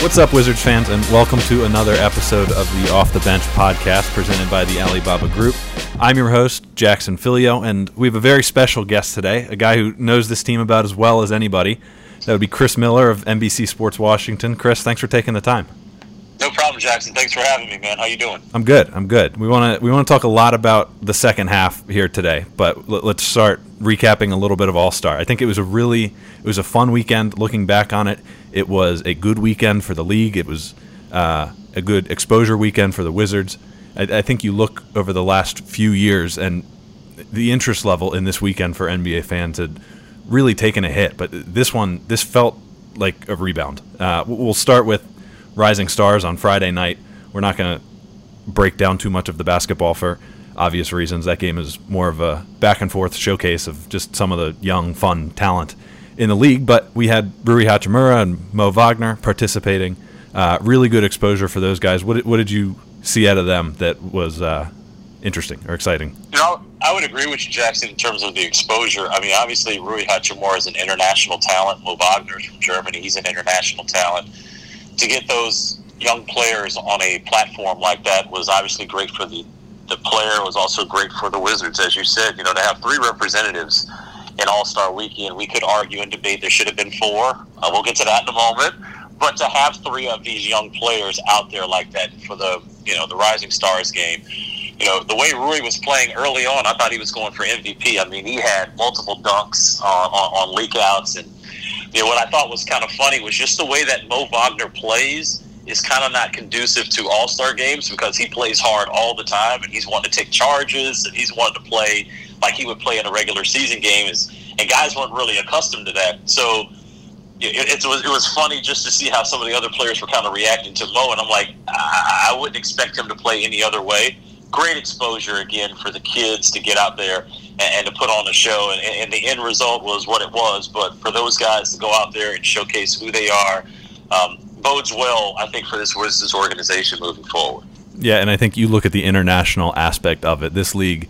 What's up, Wizards fans, and welcome to another episode of the Off the Bench podcast presented by the Alibaba Group. I'm your host, Jackson Filyo, and we have a very special guest today, a guy who knows this team about as well as anybody. That would be Chris Miller of NBC Sports Washington. Chris, thanks for taking the time. No problem, Jackson. Thanks for having me, man. How you doing? I'm good. I'm good. We want to we want to talk a lot about the second half here today, but l- let's start recapping a little bit of All Star. I think it was a really it was a fun weekend. Looking back on it, it was a good weekend for the league. It was uh, a good exposure weekend for the Wizards. I, I think you look over the last few years, and the interest level in this weekend for NBA fans had really taken a hit. But this one, this felt like a rebound. Uh, we'll start with Rising Stars on Friday night. We're not going to break down too much of the basketball for obvious reasons. That game is more of a back and forth showcase of just some of the young, fun talent in the league. But we had Rui Hachimura and Mo Wagner participating. Uh, really good exposure for those guys. What what did you see out of them that was uh, interesting or exciting? You know, I would agree with you, Jackson, in terms of the exposure. I mean, obviously, Rui Hachimura is an international talent. Mo Wagner is from Germany. He's an international talent to get those young players on a platform like that was obviously great for the the player. was also great for the Wizards, as you said. You know, to have three representatives in All Star Weekend, we could argue and debate there should have been four. Uh, we'll get to that in a moment. But to have three of these young players out there like that for the you know the Rising Stars game, you know the way Rui was playing early on, I thought he was going for MVP. I mean, he had multiple dunks on, on, on leak outs and you know, what I thought was kind of funny was just the way that Mo Wagner plays is kind of not conducive to All Star games because he plays hard all the time and he's wanting to take charges and he's wanting to play like he would play in a regular season game. Is and guys weren't really accustomed to that. So it, it, was it was funny just to see how some of the other players were kind of reacting to Mo, and I'm like, I, I wouldn't expect him to play any other way. Great exposure again for the kids to get out there and, and to put on a show. And, and, the end result was what it was. But for those guys to go out there and showcase who they are, um, bodes well, I think, for this Wizards organization moving forward. Yeah, and I think you look at the international aspect of it. This league,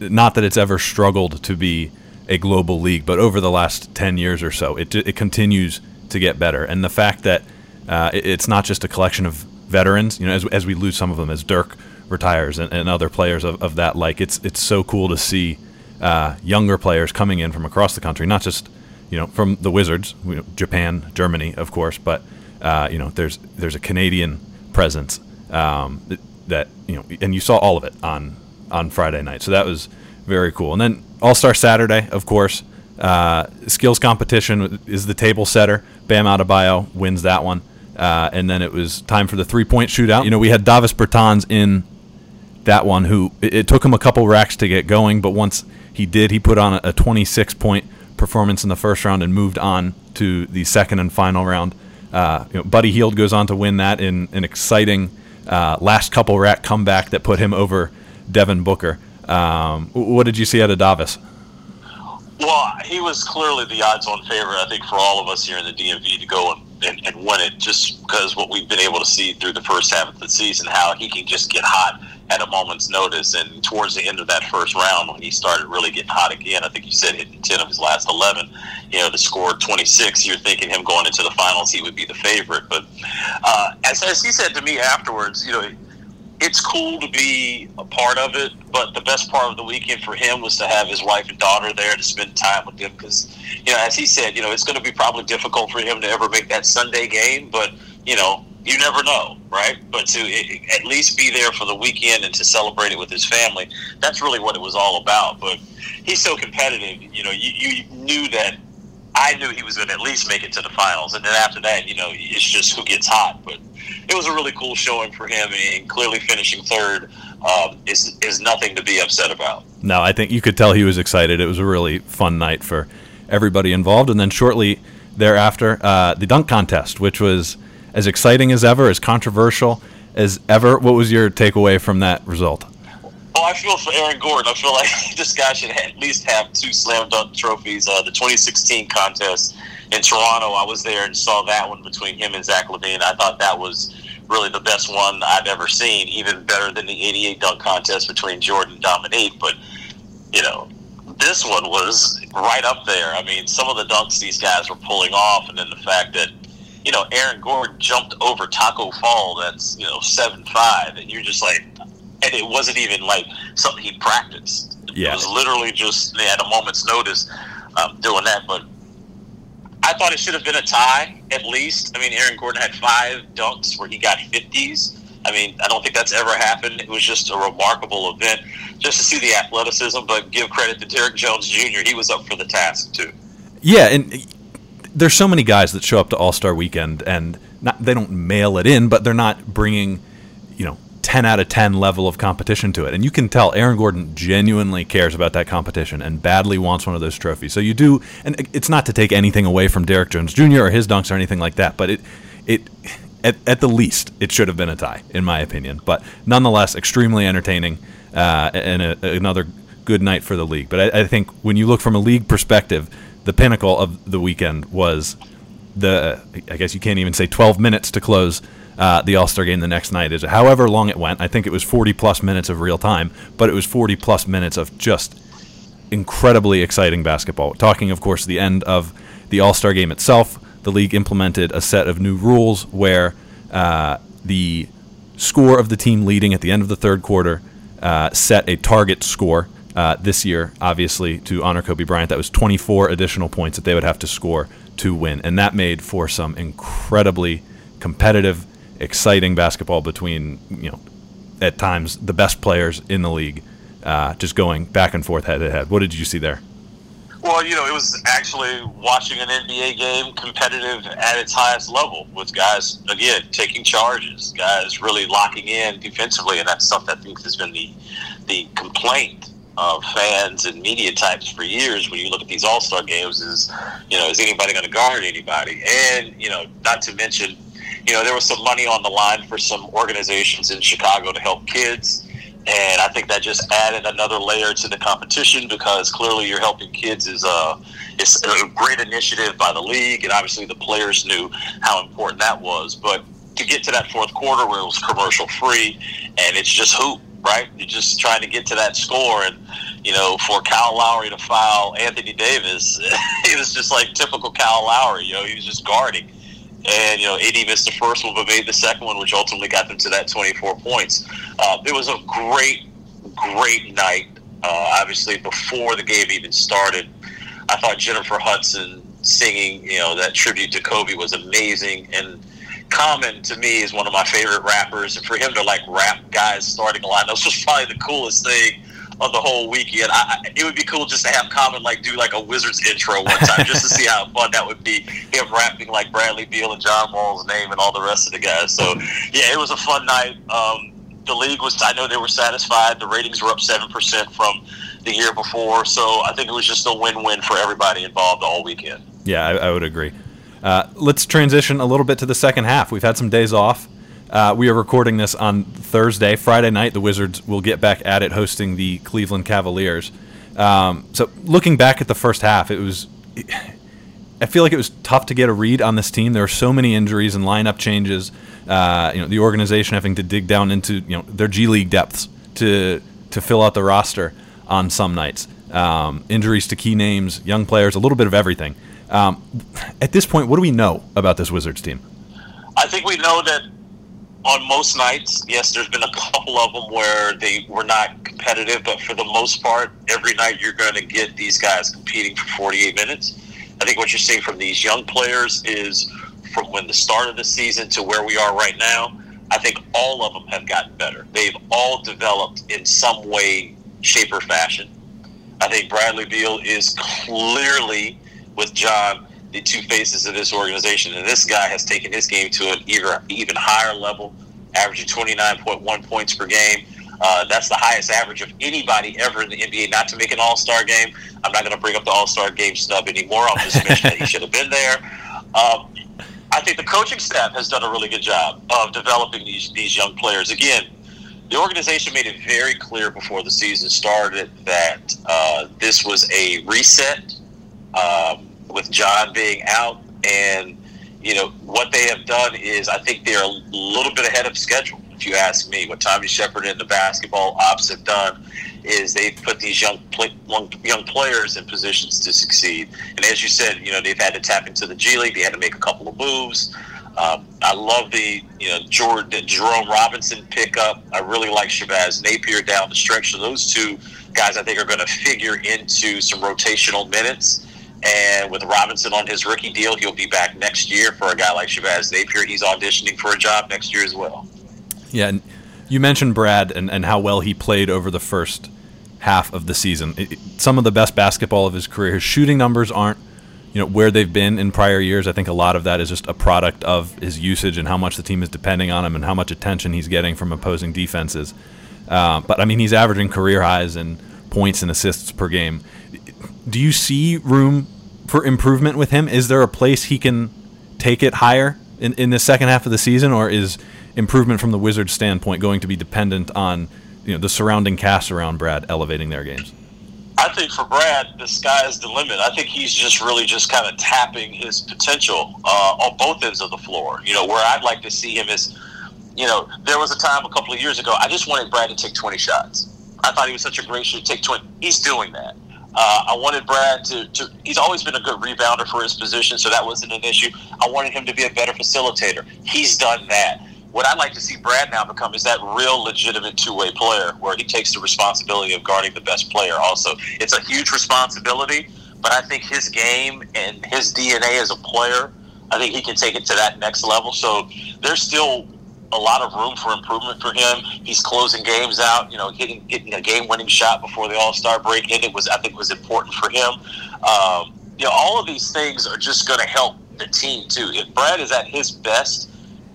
not that it's ever struggled to be a global league, but over the last 10 years or so, it, it continues to get better. And the fact that uh, it's not just a collection of veterans, you know, as, as we lose some of them, as Dirk retires and, and other players of, of that like, it's, it's so cool to see uh, younger players coming in from across the country, not just you know from the Wizards, you know, Japan, Germany, of course, but uh, you know there's there's a Canadian presence um, that, you know, and you saw all of it on on Friday night, so that was very cool. And then All Star Saturday, of course, uh, skills competition is the table setter. Bam Adebayo wins that one. Uh, and then it was time for the three point shootout. You know, we had Davis Bertans in that one who it, it, took him a couple racks to get going, but once he did. He put on a, 26 point performance in the first round and moved on to the second and final round. Uh, you know, Buddy Hield goes on to win that in an exciting uh, last couple rack comeback that put him over Devin Booker. Um, what did you see out of Davis? Well, he was clearly the odds-on favorite, I think, for all of us here in the DMV to go and, and, and win it, just because what we've been able to see through the first half of the season, how he can just get hot at a moment's notice. And towards the end of that first round, when he started really getting hot again, I think you said hitting 10 of his last 11, you know, to score 26, you're thinking him going into the finals, he would be the favorite. But uh, as, as he said to me afterwards, you know, it's cool to be a part of it, but the best part of the weekend for him was to have his wife and daughter there to spend time with them. Because, you know, as he said, you know, it's going to be probably difficult for him to ever make that Sunday game, but you know, you never know, right? But to at least be there for the weekend and to celebrate it with his family, that's really what it was all about. But he's so competitive, you know, you, you knew that I knew he was going to at least make it to the finals. And then after that, you know, it's just who gets hot. But it was a really cool showing for him, and clearly finishing third um, is, is nothing to be upset about. No, I think you could tell he was excited. It was a really fun night for everybody involved. And then shortly thereafter, uh, the dunk contest, which was – as exciting as ever, as controversial as ever. What was your takeaway from that result? Well, I feel for Aaron Gordon. I feel like this guy should at least have two slam dunk trophies. Uh, the 2016 contest in Toronto, I was there and saw that one between him and Zach LaVine. I thought that was really the best one I've ever seen, even better than the 88 dunk contest between Jordan and Dominique. But, you know, this one was right up there. I mean, some of the dunks these guys were pulling off, and then the fact that you know, Aaron Gordon jumped over Taco Fall that's, you know, seven five and you're just like and it wasn't even like something he practiced. Yeah. It was literally just at a moment's notice um, doing that. But I thought it should have been a tie at least. I mean, Aaron Gordon had five dunks where he got 50s. I mean, I don't think that's ever happened. It was just a remarkable event just to see the athleticism, but give credit to Derrick Jones Jr. He was up for the task, too. Yeah, and there's so many guys that show up to All Star Weekend and not, they don't mail it in, but they're not bringing, 10 out of 10 level of competition to it. And you can tell Aaron Gordon genuinely cares about that competition and badly wants one of those trophies. So you do, and it's not to take anything away from Derrick Jones Jr. or his dunks or anything like that, but it, it, at, at the least, it should have been a tie, in my opinion. But nonetheless, extremely entertaining uh, and a, another good night for the league. But I, I think when you look from a league perspective, the pinnacle of the weekend was the, I guess you can't even say 12 minutes to close uh, the All Star game the next night. Is however long it went. I think it was 40 plus minutes of real time, but it was 40 plus minutes of just incredibly exciting basketball. Talking, of course, the end of the All Star game itself. The league implemented a set of new rules where uh, the score of the team leading at the end of the third quarter uh, set a target score. Uh, this year, obviously, to honor Kobe Bryant, that was 24 additional points that they would have to score to win, and that made for some incredibly competitive exciting basketball between you know at times the best players in the league, uh, just going back and forth head to head. What did you see there? Well, you know, it was actually watching an NBA game competitive at its highest level with guys, again, taking charges, guys really locking in defensively. And that's something I think has been the, the complaint of fans and media types for years when you look at these All Star games is, you know, is anybody going to guard anybody? And, you know, not to mention you know, there was some money on the line for some organizations in Chicago to help kids. And I think that just added another layer to the competition because clearly you're helping kids is uh, a, it's a great initiative by the league. And obviously the players knew how important that was. But to get to that fourth quarter where it was commercial free and it's just hoop, right? You're just trying to get to that score. And, you know, for Kyle Lowry to foul Anthony Davis, it was just like typical Kyle Lowry. You know, he was just guarding and you know AD missed the first one, but made the second one, which ultimately got them to that 24 points. Uh, it was a great, great night. Uh, obviously, before the game even started, I thought Jennifer Hudson singing, you know, that tribute to Kobe was amazing. And Common to me is one of my favorite rappers, and for him to like rap guys starting a line, that was probably the coolest thing of the whole weekend. I, it would be cool just to have Common like do like a Wizards intro one time, just to see how fun that would be. Him rapping like Bradley Beal and John Wall's name and all the rest of the guys. So yeah, it was a fun night. Um, the league was. I know they were satisfied. The ratings were up seven percent from the year before. So I think it was just a win-win for everybody involved all weekend. Yeah, I, I would agree. Uh, let's transition a little bit to the second half. We've had some days off. Uh, we are recording this on Thursday. Friday night, the Wizards will get back at it, hosting the Cleveland Cavaliers. Um, so, looking back at the first half, it was. I feel like it was tough to get a read on this team. There were so many injuries and lineup changes. Uh, you know, the organization having to dig down into you know their G League depths to to fill out the roster on some nights. Um, injuries to key names, young players, a little bit of everything. Um, at this point, what do we know about this Wizards team? I think we know that on most nights, yes, there's been a couple of them where they were not competitive, but for the most part, every night you're going to get these guys competing for 48 minutes. I think what you're seeing from these young players is from when the start of the season to where we are right now, I think all of them have gotten better. They've all developed in some way, shape, or fashion. I think Bradley Beal is clearly, with John, the two faces of this organization. And this guy has taken his game to an even, higher level, averaging 29.1 points per game. Uh, that's the highest average of anybody ever in the NBA. Not to make an All Star game. I'm not going to bring up the All Star game snub anymore. I'll just mention that he should have been there. Um, I think the coaching staff has done a really good job of developing these these young players. Again, the organization made it very clear before the season started that uh, this was a reset. Um, with John being out, and you know what they have done is I think they're a little bit ahead of schedule. If you ask me, what Tommy Sheppard and the basketball ops have done is they've put these young young players in positions to succeed. And as you said, you know they've had to tap into the G League. They had to make a couple of moves. Um, I love the you know Jordan, Jerome Robinson pickup. I really like Shabazz Napier down the stretch. So those two guys, I think, are going to figure into some rotational minutes. And with Robinson on his rookie deal, he'll be back next year for a guy like Shabazz Napier. He's auditioning for a job next year as well. Yeah, and you mentioned Brad and, and how well he played over the first half of the season. It, some of the best basketball of his career. His shooting numbers aren't, you know, where they've been in prior years. I think a lot of that is just a product of his usage and how much the team is depending on him and how much attention he's getting from opposing defenses. Uh, but I mean, he's averaging career highs in points and assists per game. Do you see room for improvement with him? Is there a place he can take it higher in, in the second half of the season, or is improvement from the Wizards' standpoint going to be dependent on you know the surrounding cast around Brad elevating their games? I think for Brad, the sky is the limit. I think he's just really just kind of tapping his potential uh, on both ends of the floor. You know, where I'd like to see him is, you know, there was a time a couple of years ago I just wanted Brad to take 20 shots. I thought he was such a great shooter. To take 20. He's doing that. Uh, I wanted Brad to, to, he's always been a good rebounder for his position, so that wasn't an issue. I wanted him to be a better facilitator. He's done that what I'd like to see Brad now become is that real legitimate two way player where he takes the responsibility of guarding the best player. Also, it's a huge responsibility, but I think his game and his DNA as a player, I think he can take it to that next level. So there's still a lot of room for improvement for him. He's closing games out, you know, hitting getting a game winning shot before the All Star break ended was I think was important for him. Um, you know, all of these things are just going to help the team too. If Brad is at his best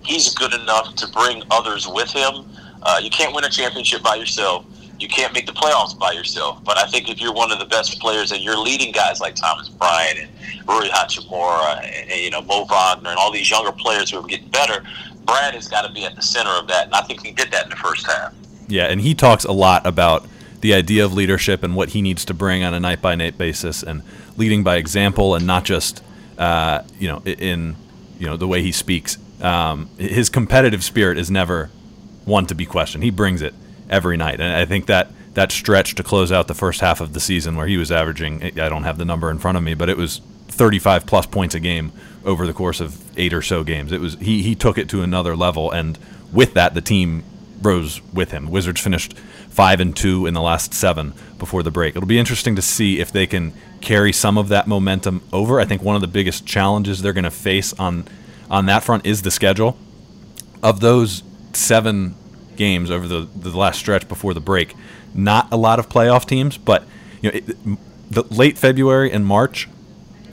he's good enough to bring others with him. Uh, you can't win a championship by yourself. You can't make the playoffs by yourself. But I think if you're one of the best players and you're leading guys like Thomas Bryant and Rui Hachimura and, and you know Mo Wagner and all these younger players who are getting better, Brad has got to be at the center of that, and I think he did that in the first half. Yeah, and he talks a lot about the idea of leadership and what he needs to bring on a night by night basis, and leading by example, and not just uh, you know in you know the way he speaks um, his competitive spirit is never one to be questioned. He brings it every night, and I think that that stretch to close out the first half of the season, where he was averaging, I don't have the number in front of me, but it was 35 plus points a game over the course of eight or so games. It was he he took it to another level, and with that, the team rose with him. Wizards finished five and two in the last seven before the break. It'll be interesting to see if they can carry some of that momentum over. I think one of the biggest challenges they're going to face on on that front is the schedule. Of those seven games over the, the last stretch before the break, not a lot of playoff teams, but you know, it, the late February and March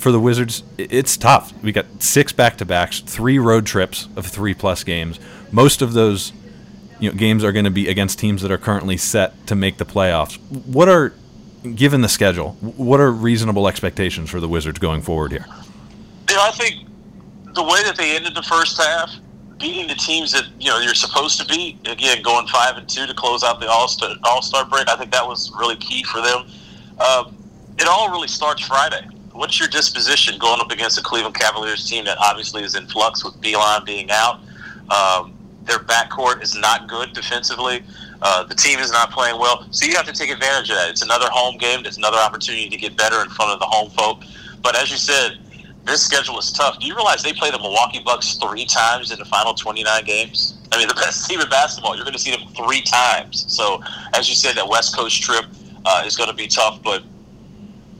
for the Wizards, it's tough. We got six back to backs, three road trips of three plus games. Most of those you know, games are going to be against teams that are currently set to make the playoffs. What are, given the schedule, what are reasonable expectations for the Wizards going forward here? You know, I think the way that they ended the first half, beating the teams that you know you're supposed to beat, again going five and two to close out the All Star All Star break, I think that was really key for them. Um, it all really starts Friday. What's your disposition going up against the Cleveland Cavaliers team that obviously is in flux with Beilein being out? Um, their backcourt is not good defensively. Uh, the team is not playing well, so you have to take advantage of that. It's another home game. It's another opportunity to get better in front of the home folk. But as you said, this schedule is tough. Do you realize they play the Milwaukee Bucks three times in the final 29 games? I mean, the best team in basketball. You're going to see them three times. So, as you said, that West Coast trip uh, is going to be tough. But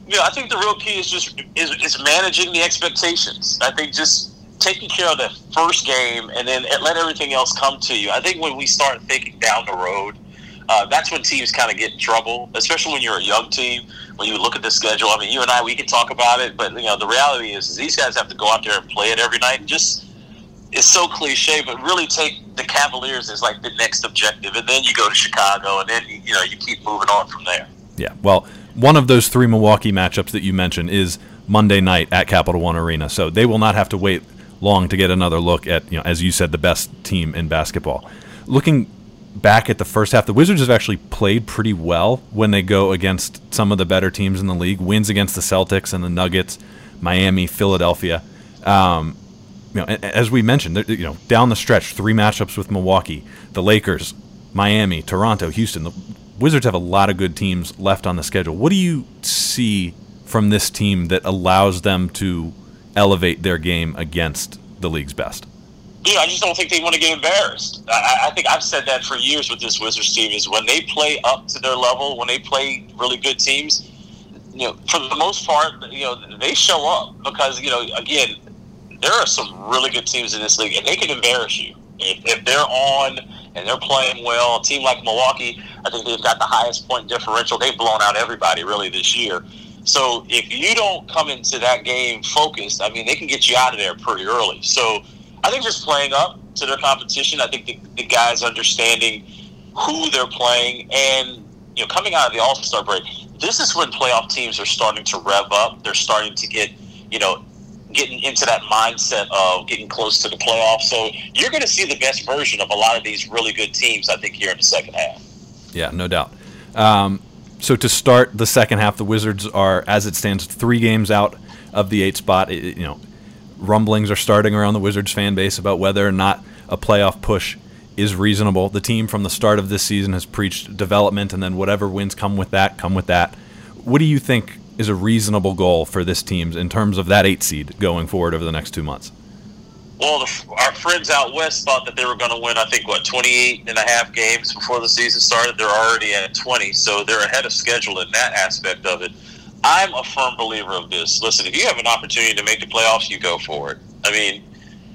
know, I think the real key is just is, is managing the expectations. I think just taking care of the first game and then let everything else come to you. I think when we start thinking down the road, uh, that's when teams kind of get in trouble, especially when you're a young team when you look at the schedule, I mean, you and I, we can talk about it, but you know, the reality is, is these guys have to go out there and play it every night. And Just it's so cliche, but really take the Cavaliers as like the next objective, and then you go to Chicago, and then you know you keep moving on from there. Yeah, well, one of those three Milwaukee matchups that you mentioned is Monday night at Capital One Arena, so they will not have to wait long to get another look at you know, as you said, the best team in basketball. Looking back at the first half, the Wizards have actually played pretty well when they go against some of the better teams in the league. Wins against the Celtics and the Nuggets, Miami, Philadelphia. Um, you know, as we mentioned, you know, down the stretch, three matchups with Milwaukee, the Lakers, Miami, Toronto, Houston. The Wizards have a lot of good teams left on the schedule. What do you see from this team that allows them to elevate their game against the league's best? know, I just don't think they want to get embarrassed. I, I think I've said that for years with this Wizards team is when they play up to their level, when they play really good teams, you know, for the most part, you know, they show up because, you know, again, there are some really good teams in this league and they can embarrass you. If, if they're on and they're playing well, a team like Milwaukee, I think they've got the highest point differential. They've blown out everybody really this year. So if you don't come into that game focused, I mean, they can get you out of there pretty early. So I think just playing up to their competition. I think the, the guys understanding who they're playing and you know coming out of the All Star break. This is when playoff teams are starting to rev up. They're starting to get you know getting into that mindset of getting close to the playoffs. So you're going to see the best version of a lot of these really good teams. I think here in the second half. Yeah, no doubt. Um, so to start the second half, the Wizards are, as it stands, three games out of the eight spot. It, you know, rumblings are starting around the Wizards fan base about whether or not a playoff push is reasonable. The team from the start of this season has preached development, and then whatever wins come with that, come with that. What do you think is a reasonable goal for this team in terms of that eight seed going forward over the next two months? Well, the, our friends out west thought that they were going to win, I think, what, 28 and a half games before the season started. They're already at 20, so they're ahead of schedule in that aspect of it. I'm a firm believer of this. Listen, if you have an opportunity to make the playoffs, you go for it. I mean,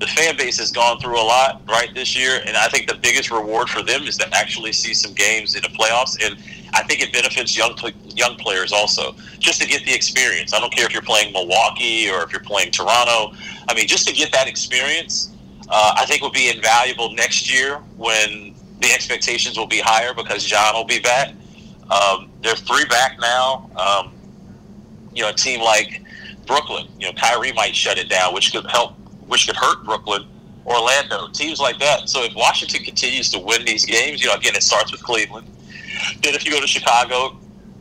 the fan base has gone through a lot right this year, and I think the biggest reward for them is to actually see some games in the playoffs. And I think it benefits young young players also, just to get the experience. I don't care if you're playing Milwaukee or if you're playing Toronto. I mean, just to get that experience, uh, I think will be invaluable next year when the expectations will be higher because John will be back. Um, they're three back now. Um, you know, a team like Brooklyn, you know, Kyrie might shut it down, which could help, which could hurt Brooklyn, Orlando, teams like that. So if Washington continues to win these games, you know, again, it starts with Cleveland. Then if you go to Chicago,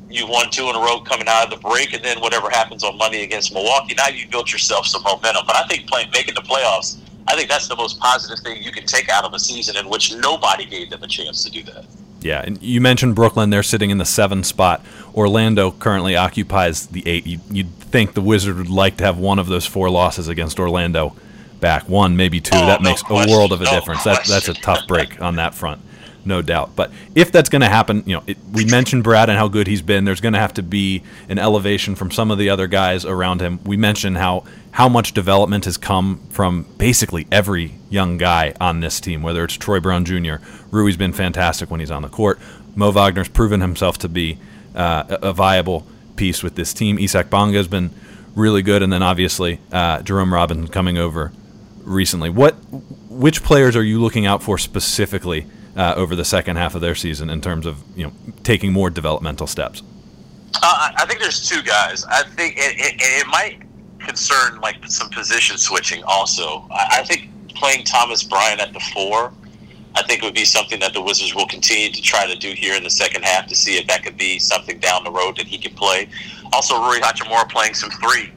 you won two in a row coming out of the break, and then whatever happens on Monday against Milwaukee, now you built yourself some momentum. But I think playing, making the playoffs, I think that's the most positive thing you can take out of a season in which nobody gave them a chance to do that. Yeah, and you mentioned Brooklyn; they're sitting in the seven spot. Orlando currently occupies the eight. You, would think the Wizard would like to have one of those four losses against Orlando back, one maybe two. Oh, that no makes question. a world of a No difference. That, that's a tough break on that front, no doubt. But if that's going to happen, you know, it, we mentioned Brad and how good he's been. There's going to have to be an elevation from some of the other guys around him. We mentioned how how much development has come from basically every young guy on this team, whether it's Troy Brown Jr. Rui's been fantastic when he's on the court. Mo Wagner's proven himself to be uh, a viable piece with this team. Isaac Bonga has been really good, and then obviously uh, Jerome Robinson coming over recently. What, which players are you looking out for specifically uh, over the second half of their season in terms of you know taking more developmental steps? Uh, I think there's two guys. I think it, it, it might concern like some position switching also. I, I think playing Thomas Bryant at the four, I think would be something that the Wizards will continue to try to do here in the second half to see if that could be something down the road that he can play. Also, Rui Hachimura playing some three.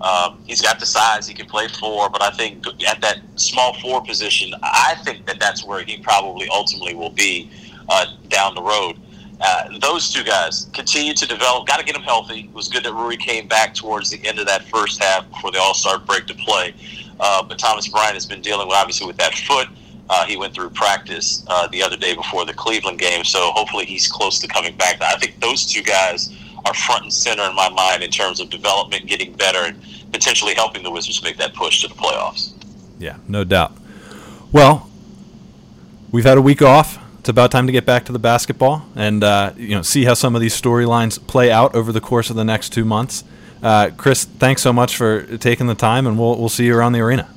Um, he's got the size; he can play four. But I think at that small four position, I think that that's where he probably ultimately will be uh, down the road. Uh, those two guys continue to develop. Got to get them healthy. It was good that Rui came back towards the end of that first half before the All Star break to play. Uh, but Thomas Bryant has been dealing with obviously with that foot. Uh, he went through practice uh, the other day before the Cleveland game, so hopefully he's close to coming back. I think those two guys are front and center in my mind in terms of development, getting better, and potentially helping the Wizards make that push to the playoffs. Yeah, no doubt. Well, we've had a week off. It's about time to get back to the basketball and uh, you know see how some of these storylines play out over the course of the next two months. Uh, Chris, thanks so much for taking the time, and we'll we'll see you around the arena.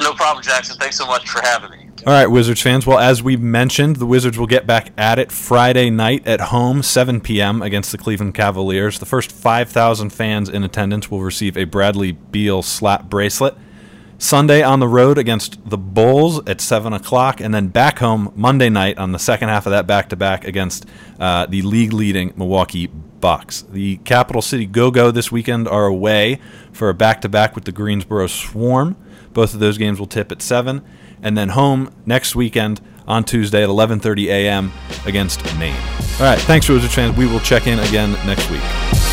No problem, Jackson. Thanks so much for having me. All right, Wizards fans. Well, as we mentioned, the Wizards will get back at it Friday night at home, 7 p.m. against the Cleveland Cavaliers. The first 5,000 fans in attendance will receive a Bradley Beal slap bracelet. Sunday on the road against the Bulls at 7 o'clock, and then back home Monday night on the second half of that back to back against uh, the league leading Milwaukee Bucks. The Capital City Go Go this weekend are away for a back to back with the Greensboro Swarm. Both of those games will tip at 7 and then home next weekend on Tuesday at 11:30 a.m. against Maine. All right, thanks Wizards fans. We will check in again next week.